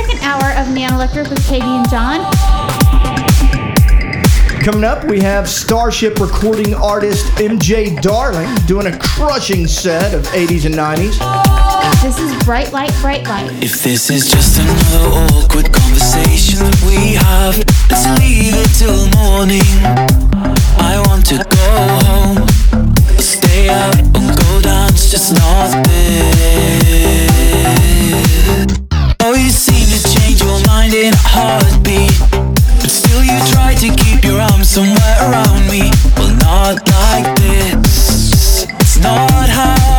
second hour of Neon Electric with Katie and John. Coming up, we have Starship recording artist MJ Darling doing a crushing set of 80s and 90s. This is Bright Light, Bright Light. If this is just another awkward conversation that we have, let's leave it till morning. I want to go home, stay up and go down, it's just not this. A heartbeat, but still you try to keep your arms somewhere around me. Well, not like this. It's not how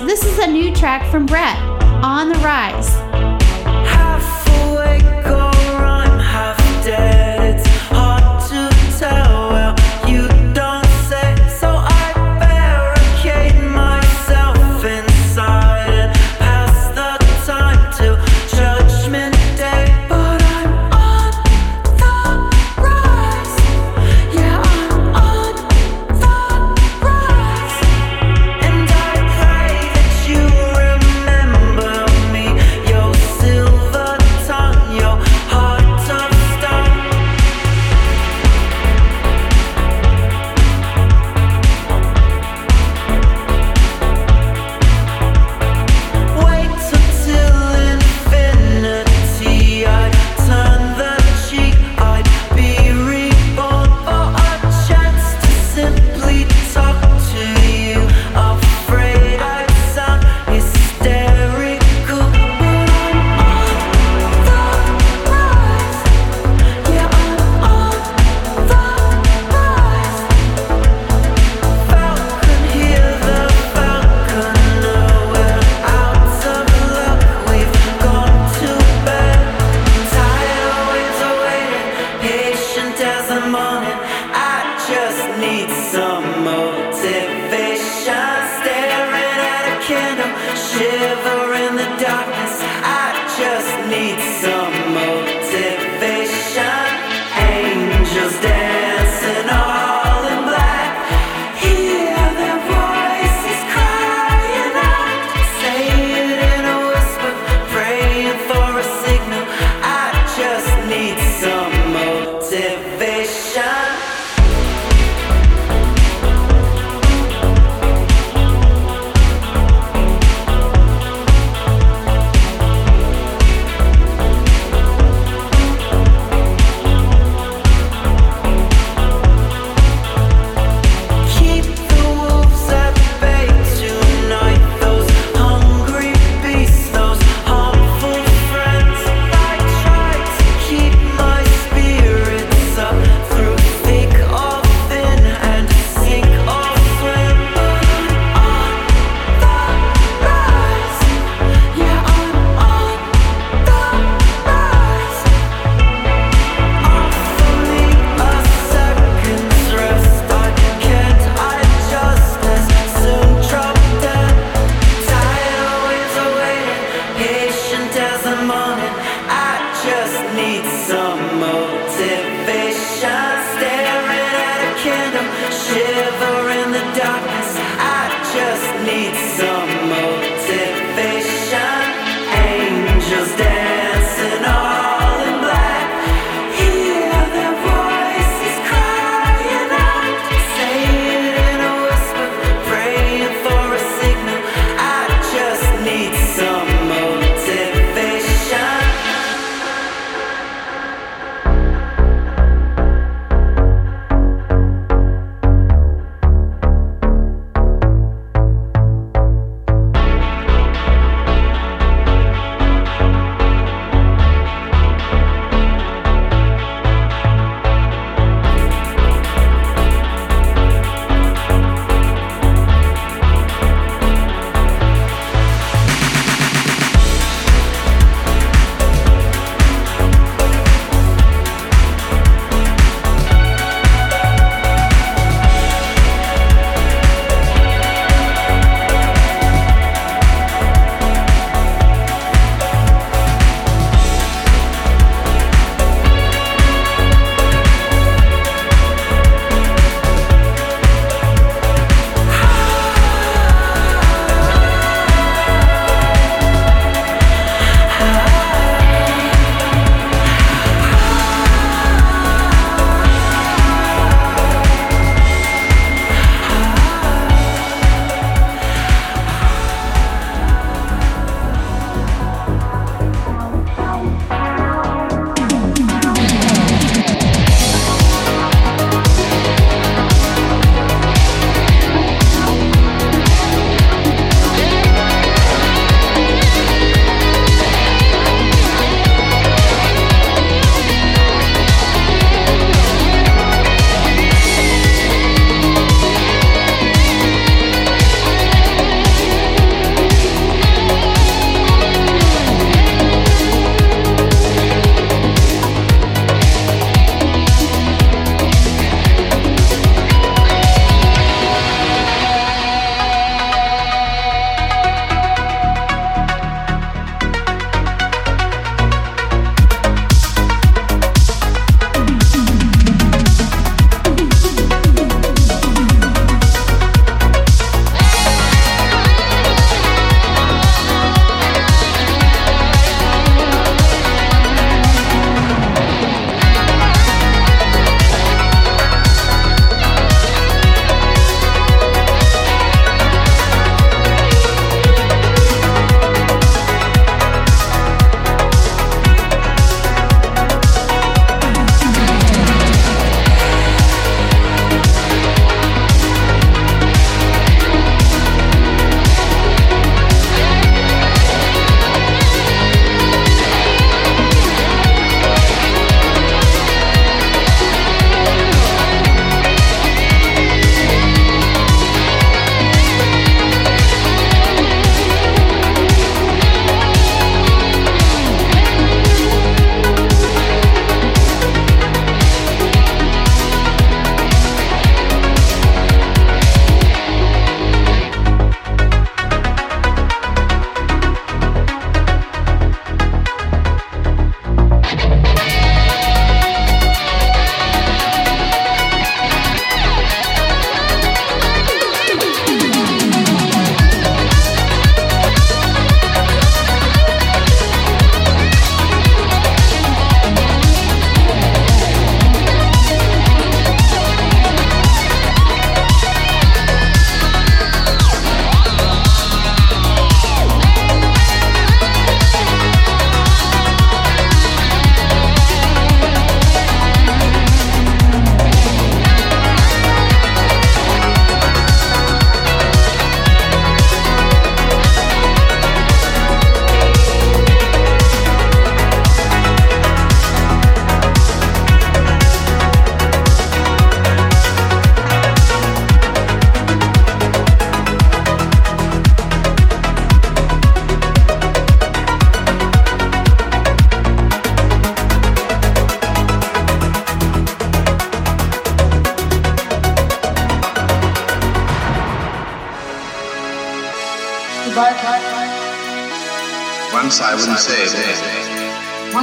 This is a new track from Brett, On the Rise.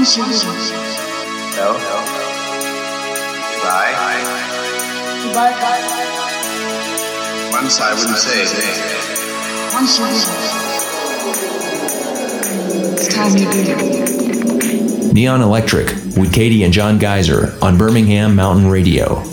It. Once you. No. Goodbye. Once I wouldn't say it. It's time you do. Neon Electric with Katie and John Geyser on Birmingham Mountain Radio.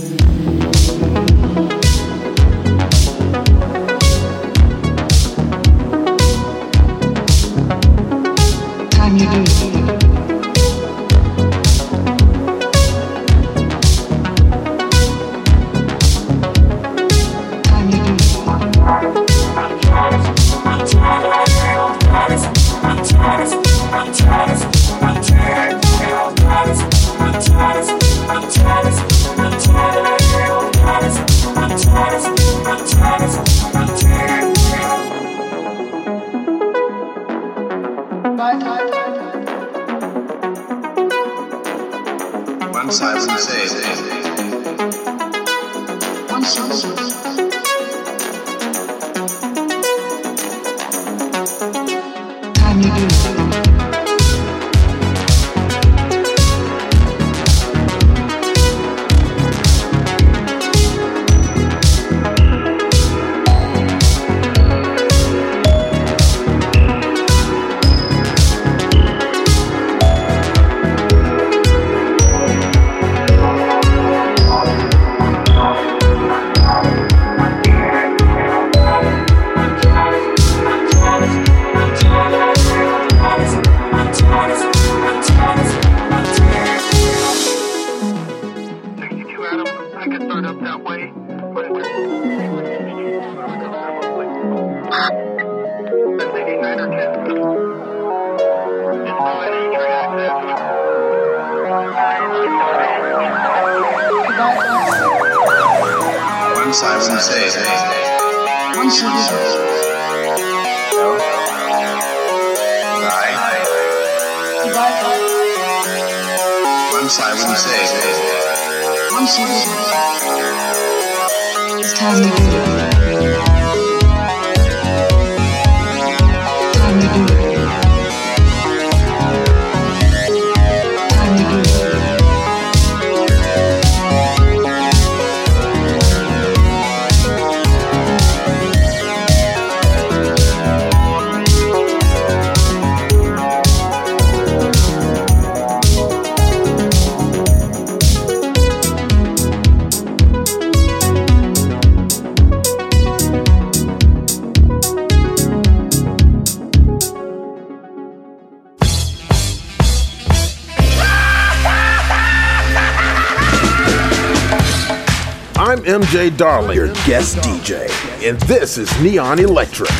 MJ Darling, your guest DJ, and this is Neon Electric.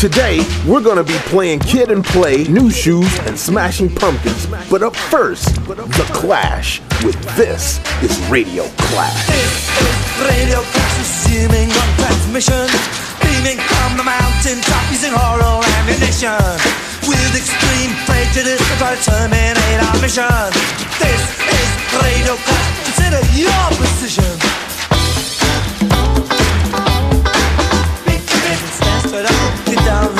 Today, we're gonna be playing Kid and Play, Nu Shooz, and Smashing Pumpkins. But up first, The Clash with This is Radio Clash. This is Radio Clash resuming on transmission Beaming from the mountain top using oral ammunition. With extreme prejudice to to terminate our mission. This is Radio Clash, consider your position up, get down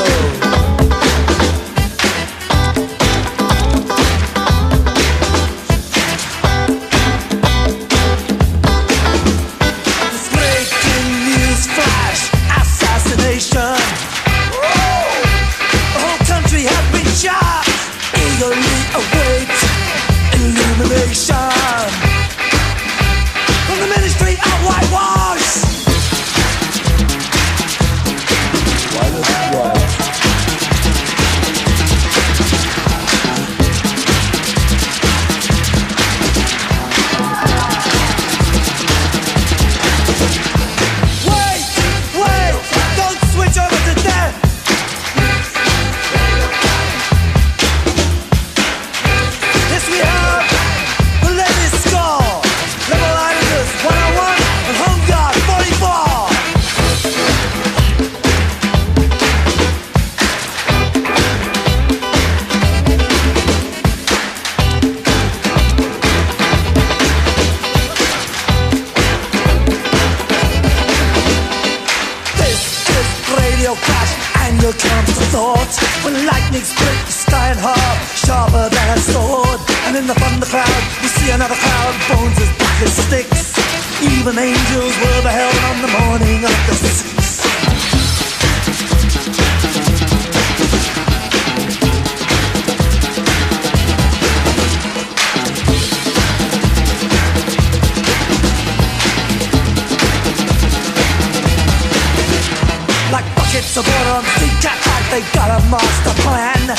Of water on sea cat like they got a master plan.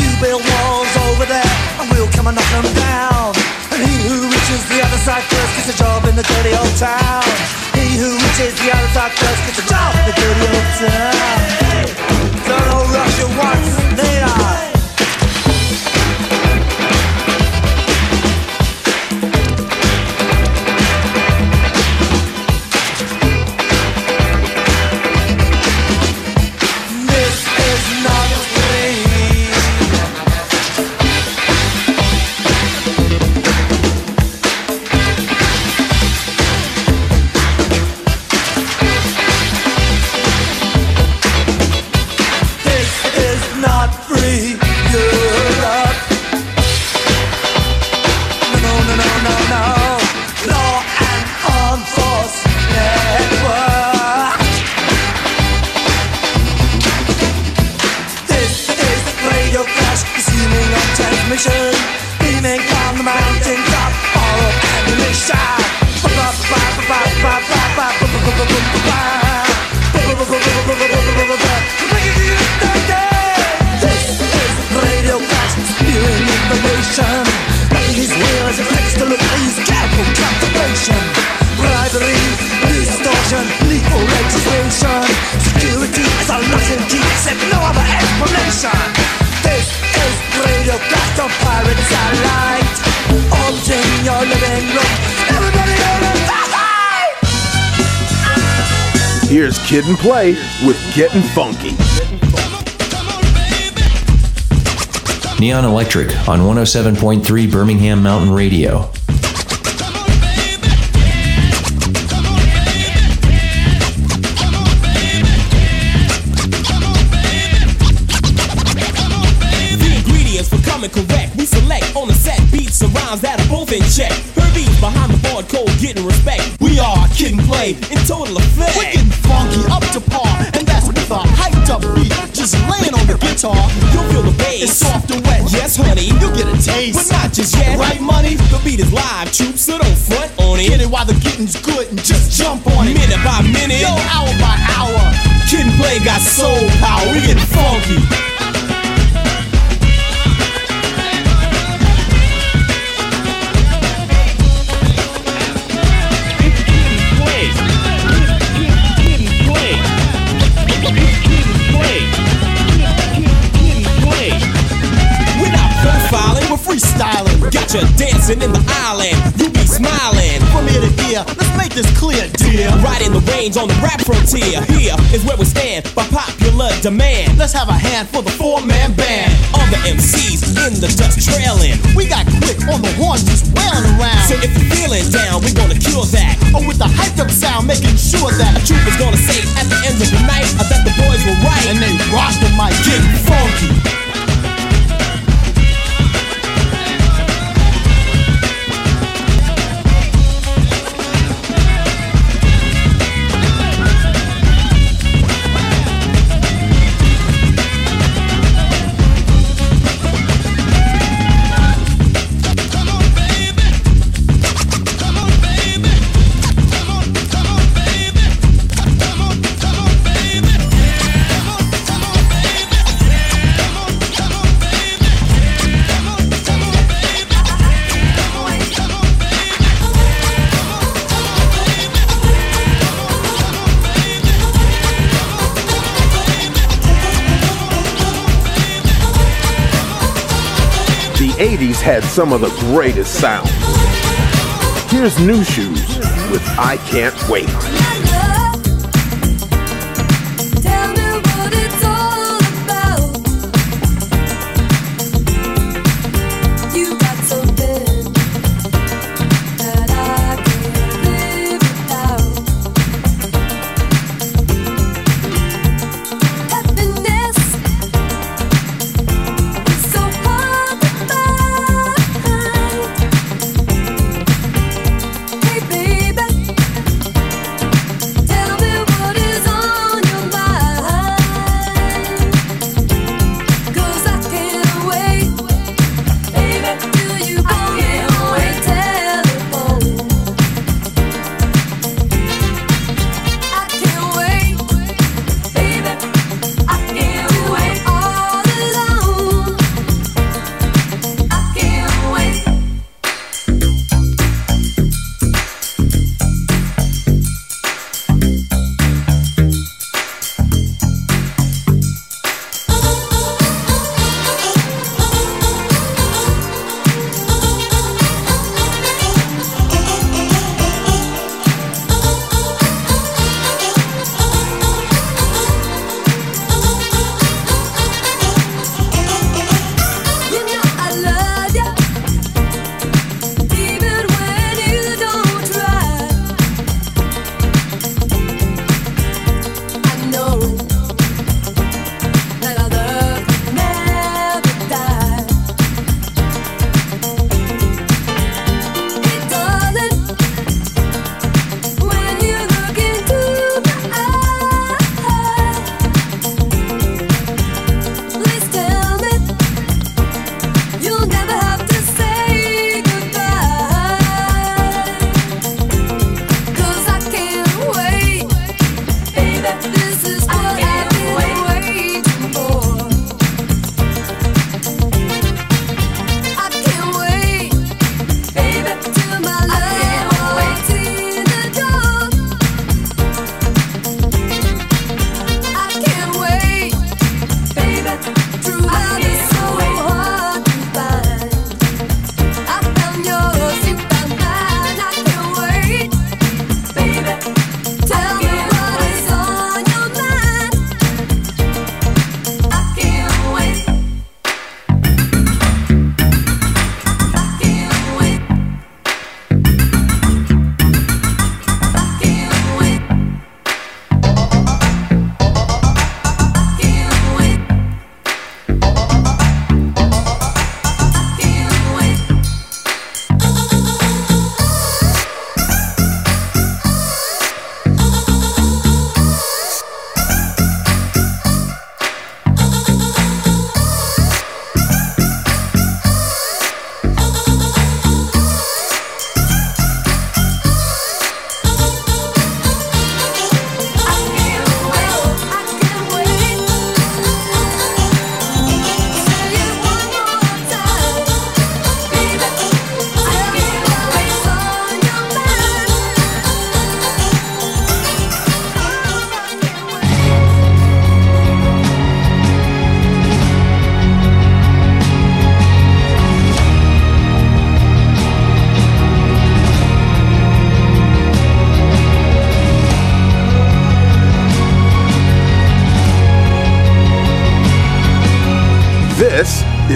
You build walls over there, and we'll come and knock them down. And he who reaches the other side first gets a job in the dirty old town. He who reaches the other side first gets a job in the dirty old town. Don't know Russia once, neither. This Play with Getting Funky. Neon Electric on 107.3 Birmingham Mountain Radio. The ingredients for coming correct. We select on the set beats and that are both in check. Herbie's behind the board, cold getting respect. We are kid and play in total effect. And that's with a hyped up beat. Just laying on the guitar, You'll feel the bass. it's soft and wet. Yes, honey. you'll get a taste. But not just yet. Right, money? The beat is live, troops, so don't front on it. Get it while the getting's good and just jump on it. Minute by minute. Yo, hour by hour. Kid and play got soul power. We getting funky. Freestyling. Got you dancing in the island. You be smiling. From ear to ear, let's make this clear, dear. In the range on the rap frontier. Here is where we stand by popular demand. Let's have a hand for the four-man band. All the MCs in the dust trailing. We got quick on the horn just wailing around. So if you're feeling down, we're gonna cure that. Oh, with the hyped up sound, making sure that A troop is gonna say at the end of the night that the boys were right. and they rock the mic. Get funky. Had some of the greatest sounds. Here's Nu Shooz with I Can't Wait.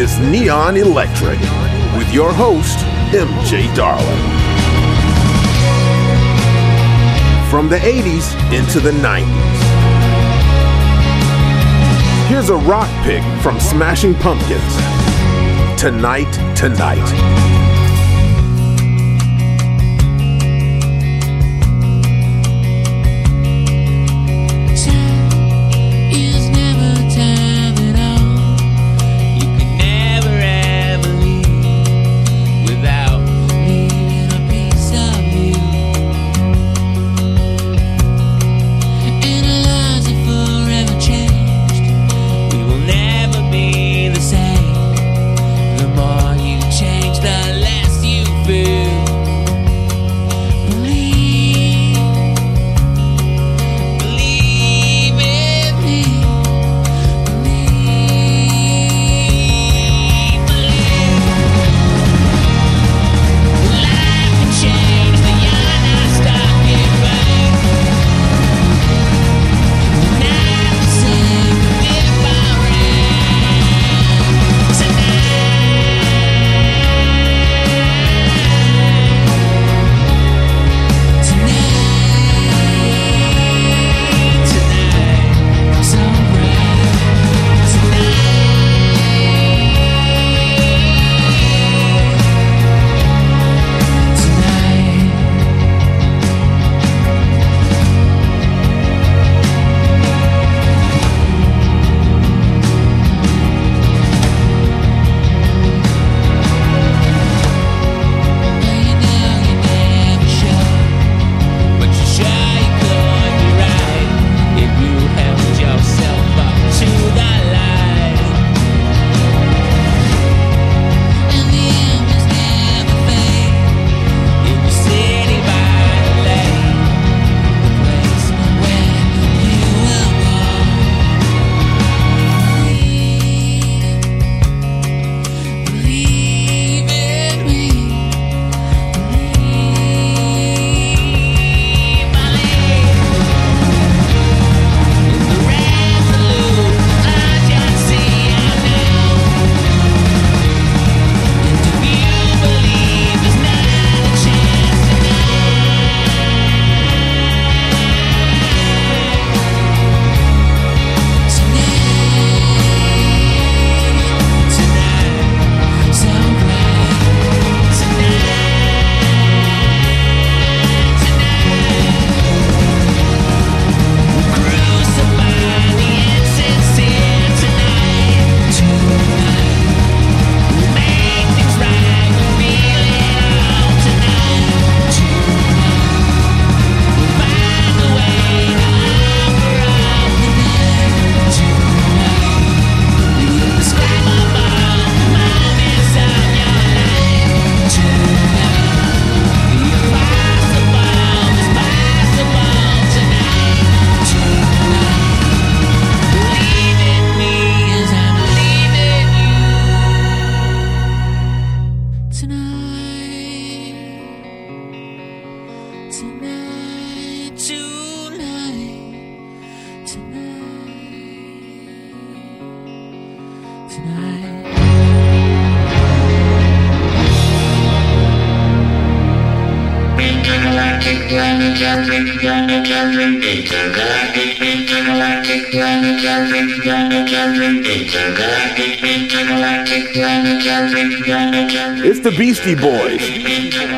Is Neon Electric with your host, MJ Darling. From the 80s into the 90s. Here's a rock pick from Smashing Pumpkins. Tonight, Tonight. Intergalactic, intergalactic. It's the Beastie Boys.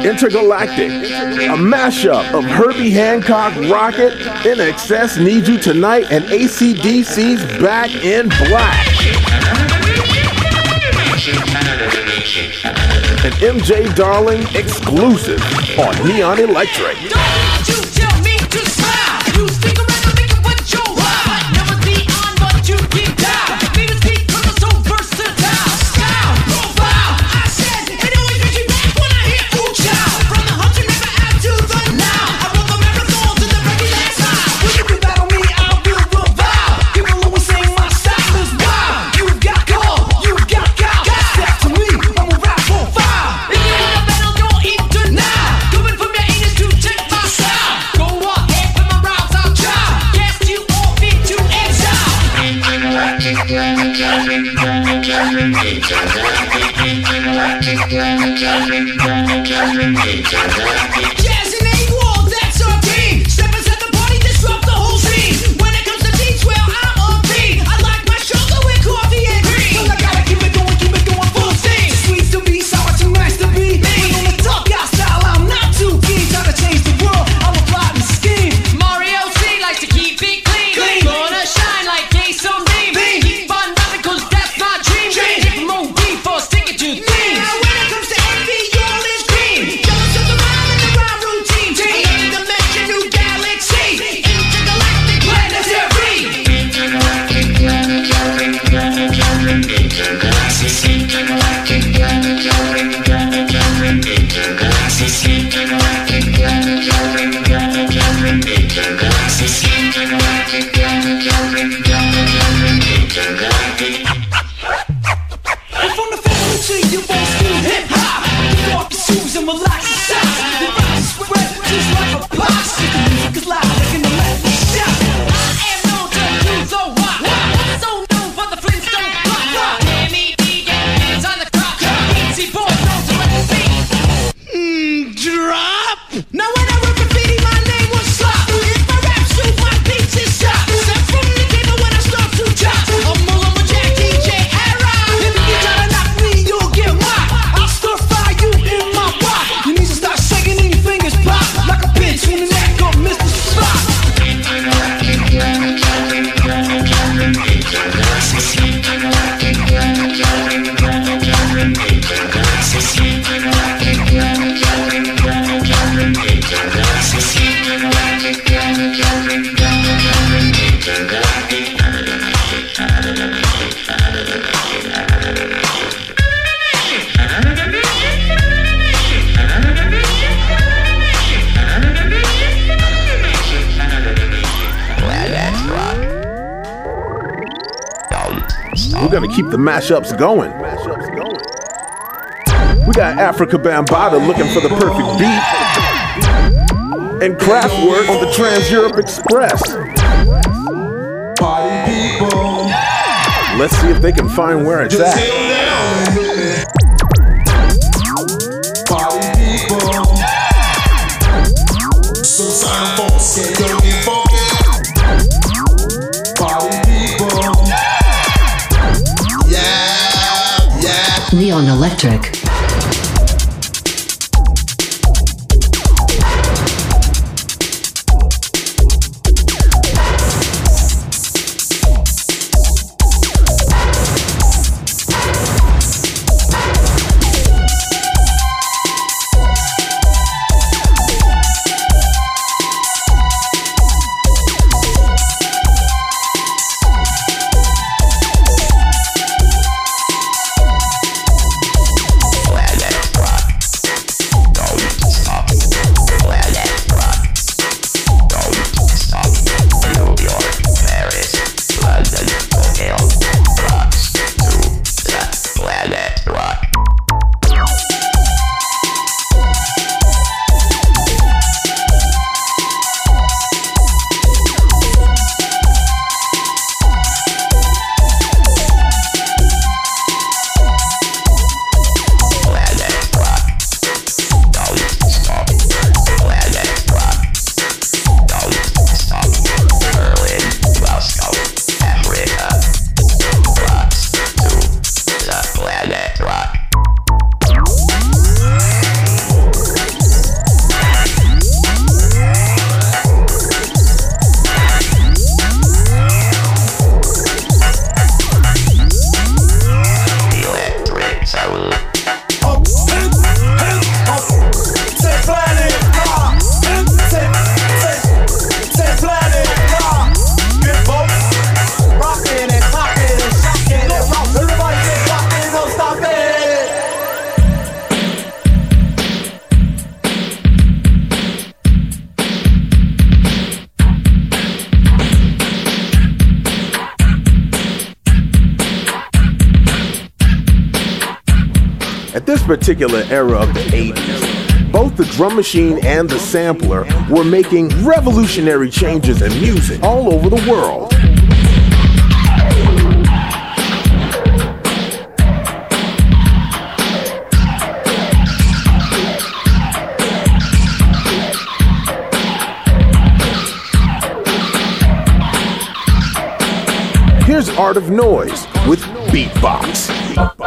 Intergalactic. A mashup of Herbie Hancock, Rockit, In Excess, Need You Tonight, and ACDC's Back in Black. An MJ Darling exclusive on Neon Electric. We're gonna keep the mashups going. We got Afrika Bambaataa looking for the perfect beat. And Kraftwerk on the Trans Europe Express. Let's see if they can find where it's at. Electric. particular era of the 80s. Both the drum machine and the sampler were making revolutionary changes in music all over the world. Here's Art of Noise with Beatbox.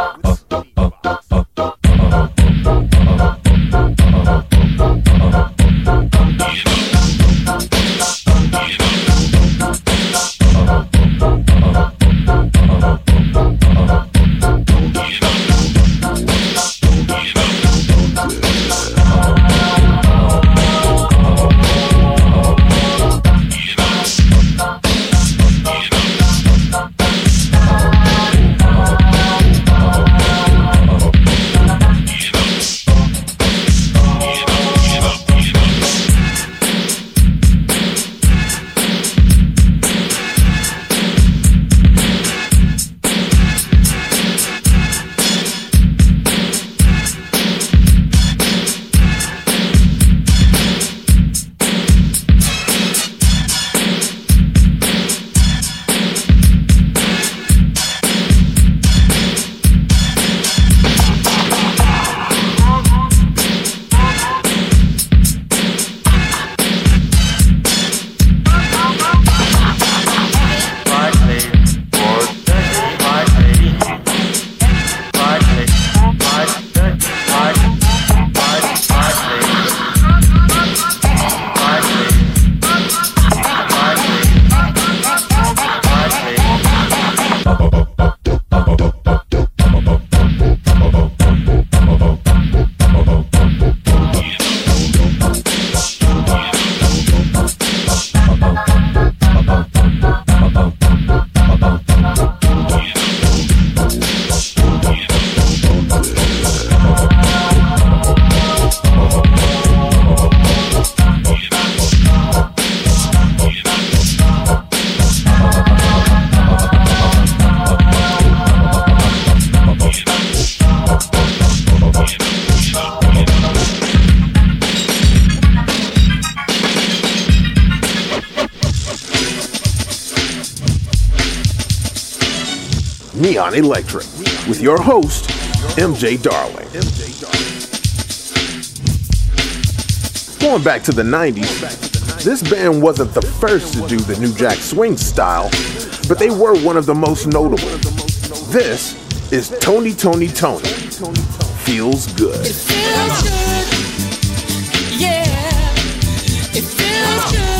Electric with your host, MJ Darling. Going back to the 90s, this band wasn't the first to do the New Jack Swing style, but they were one of the most notable. This is Tony Toni Toné. Feels good. It feels good. Yeah. It feels good.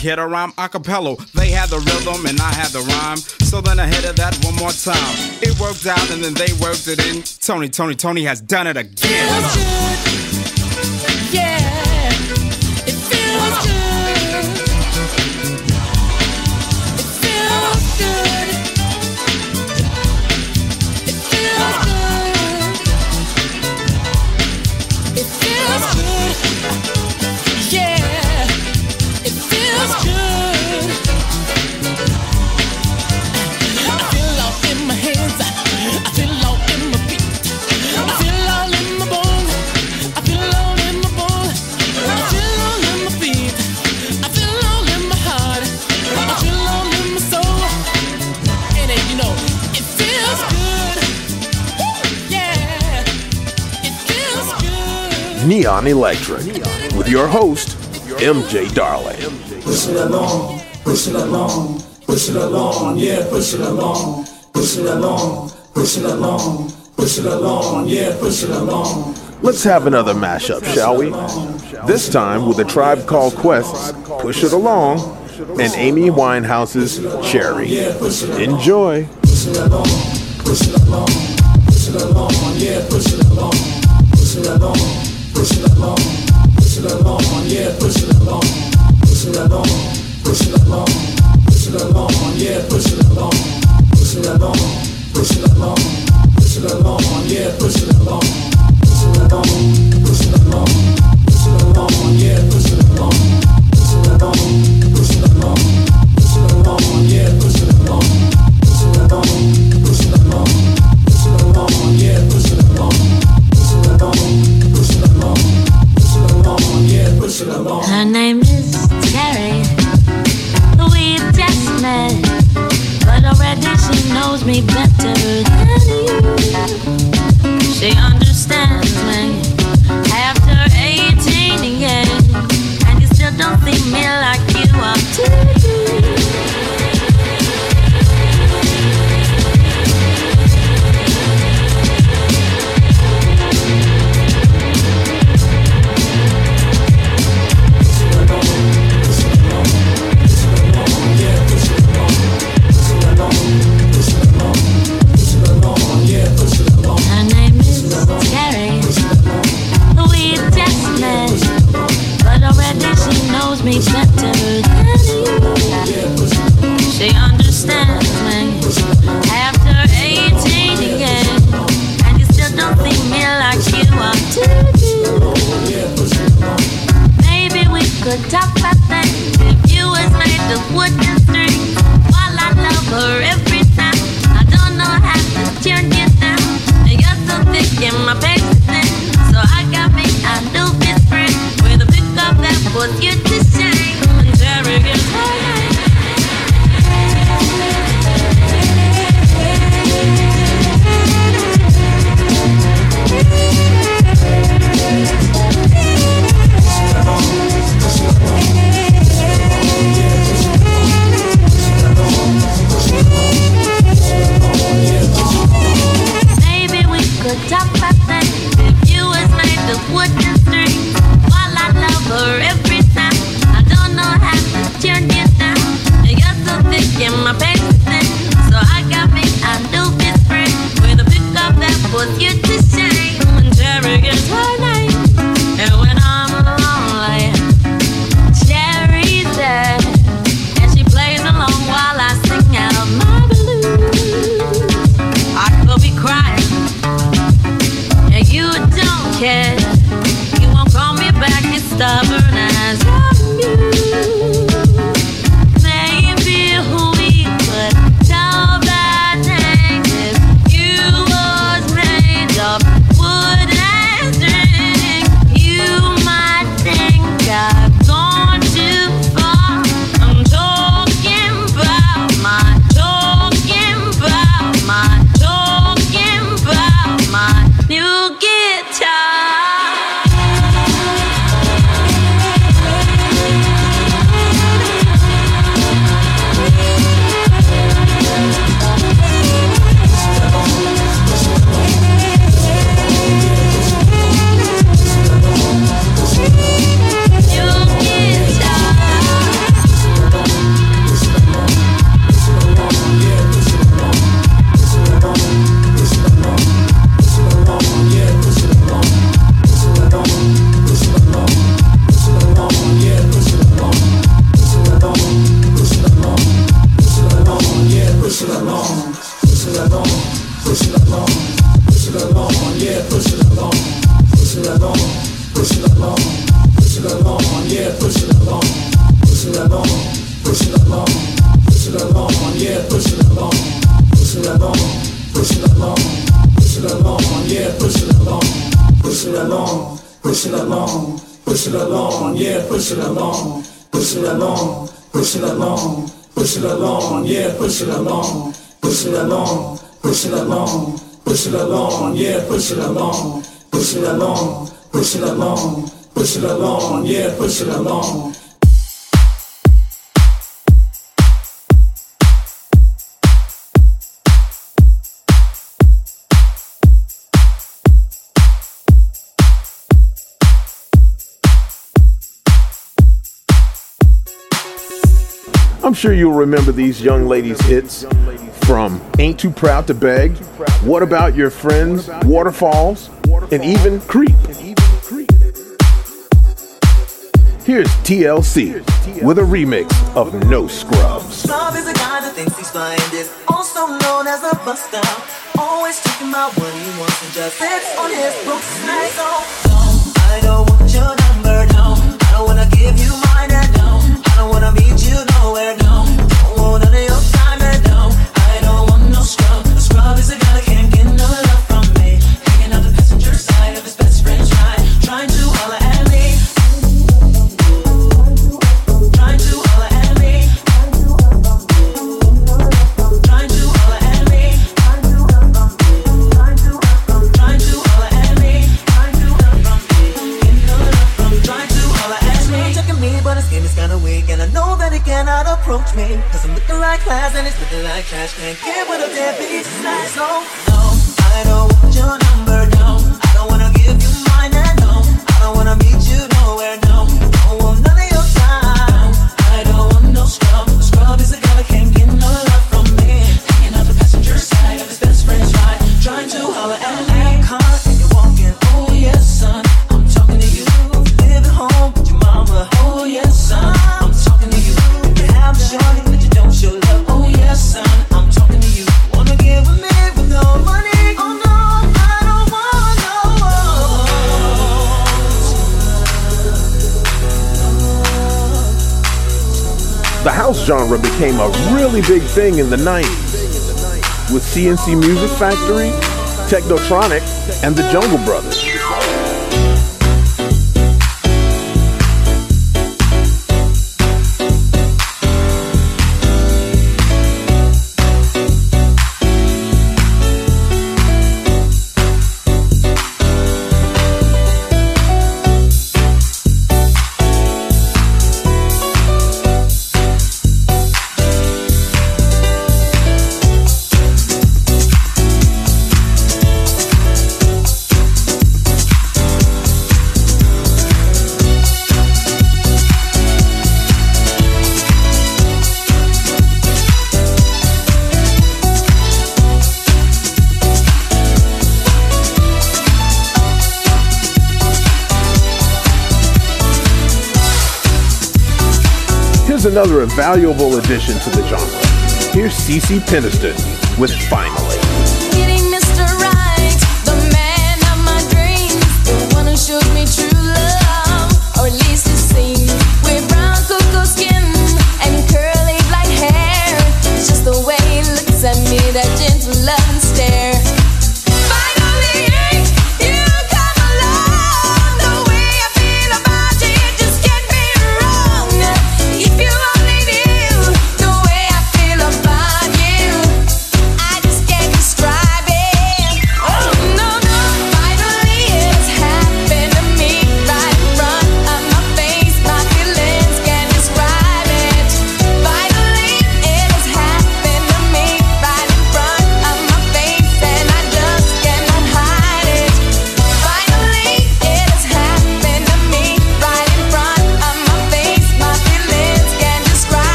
Hit a rhyme a cappella. They had the rhythm and I had the rhyme. So then I hit it that one more time. It worked out and then they worked it in. Tony, Toni, Toné has done it again. Neon Electric with your host, MJ Darling. Push it along, push it along, push it along, yeah, push it along, push it along, push it along, push it along, yeah, push it along. Let's have another mashup, shall we? This time with a tribe called Quest's Push It Along and Amy Winehouse's Cherry. Enjoy. Push it along, push it along, push it along, yeah, push it along, push it along, push it along, push it along, yeah, push it along, push it along, push it along, push it along, yeah, push it along, push it along, push it along, push it along, push it along, yeah, push it along, push it along, push it along, push it along, yeah, push it along, push it along, push it along, push it along, yeah, Her name is Cherry. We just met, but already she knows me better than you. She understands me after 18 years, and you still don't see me like you are yeah, push it along, push it along, push it along, push it along, yeah, push it along. I'm sure you'll remember these young ladies' hits from Ain't Too Proud to Beg, What About Your Friends, Waterfalls, and even Creep. Here's TLC with a remix of No Scrubs. Scrub is a guy that thinks he's is also known as a buster. Always talking about what he wants and just sits on his books. So, I don't want your number. I don't wanna give you mine, and. I don't wanna be flies and it's looking like trash. Can't get with a deadbeat. It's not so. really big thing in the 90s with C+C Music Factory, Technotronic, and the Jungle Brothers. another valuable addition to the genre. Here's Cece Peniston with Finally. True love, or at least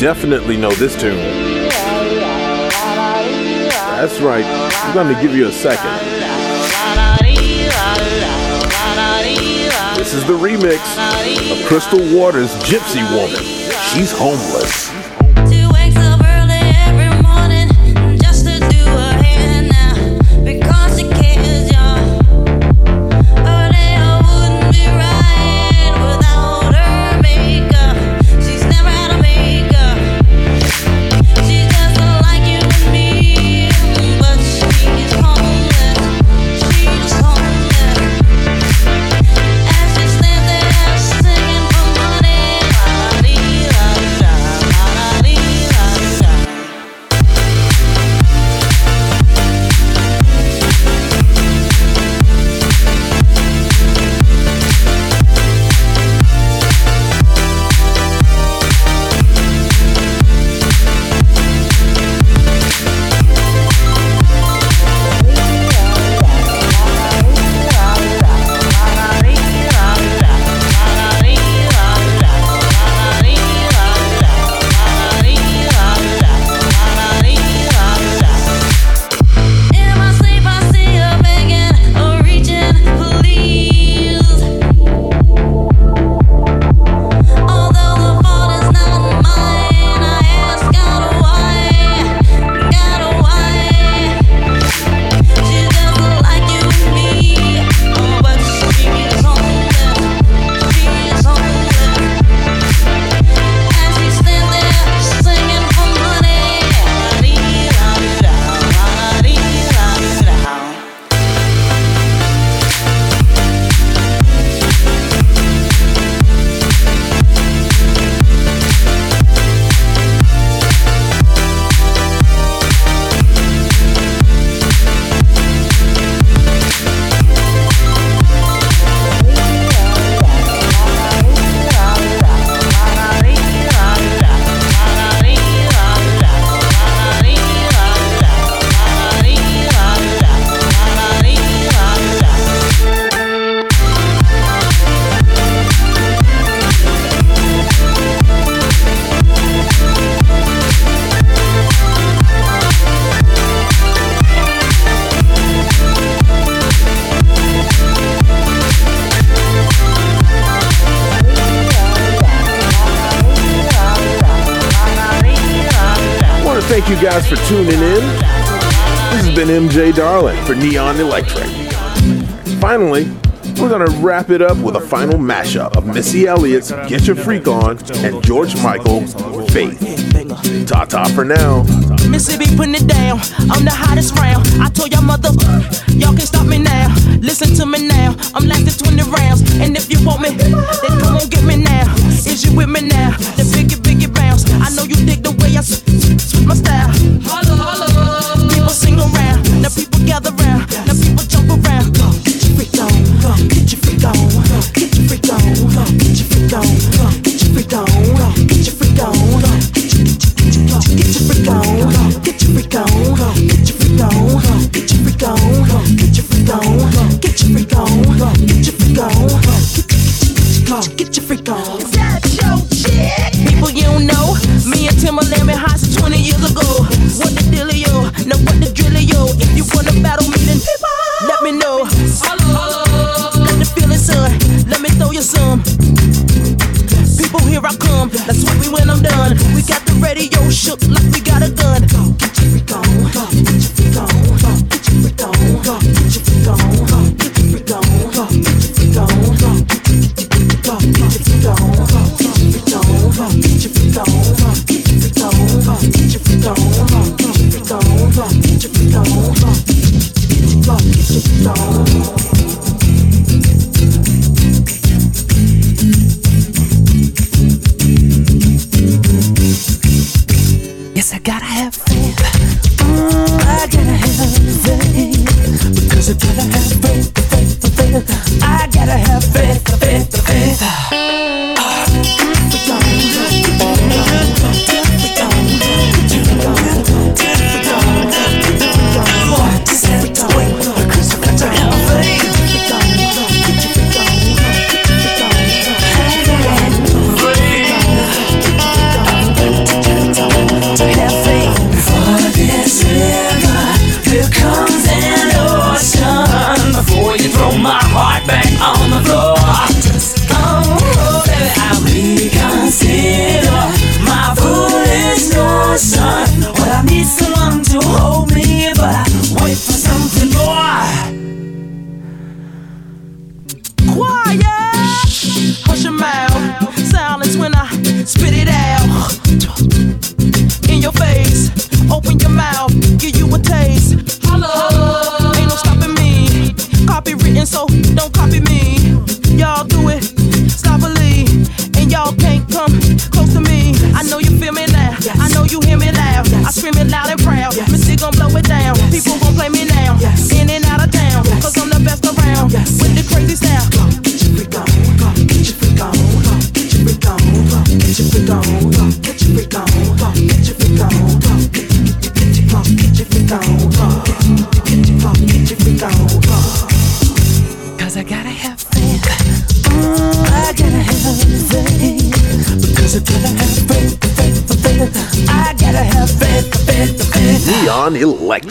definitely know this tune. That's right. I'm going to give you a second. This is the remix of Crystal Waters' Gypsy Woman. She's homeless. tuning in. This has been MJ Darling for Neon Electric. Finally, we're going to wrap it up with a final mashup of Missy Elliott's Get Your Freak On and George Michael's Faith. Ta ta for now. Missy be putting it down. I'm the hottest round. I told y'all mother, y'all can stop me now. Listen to me now. I'm lasting 20 rounds. And if you want me, then come on get me now. Is you with me now? Then biggie it, bounce. it rounds. I know you dig the dance, my style.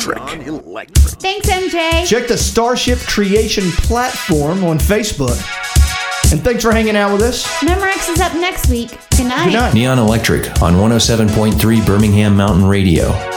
Electric. Electric. Thanks, MJ. Check the Starship Creation platform on Facebook. And thanks for hanging out with us. Memorex is up next week. Good night. Good night. Neon Electric on 107.3 Birmingham Mountain Radio.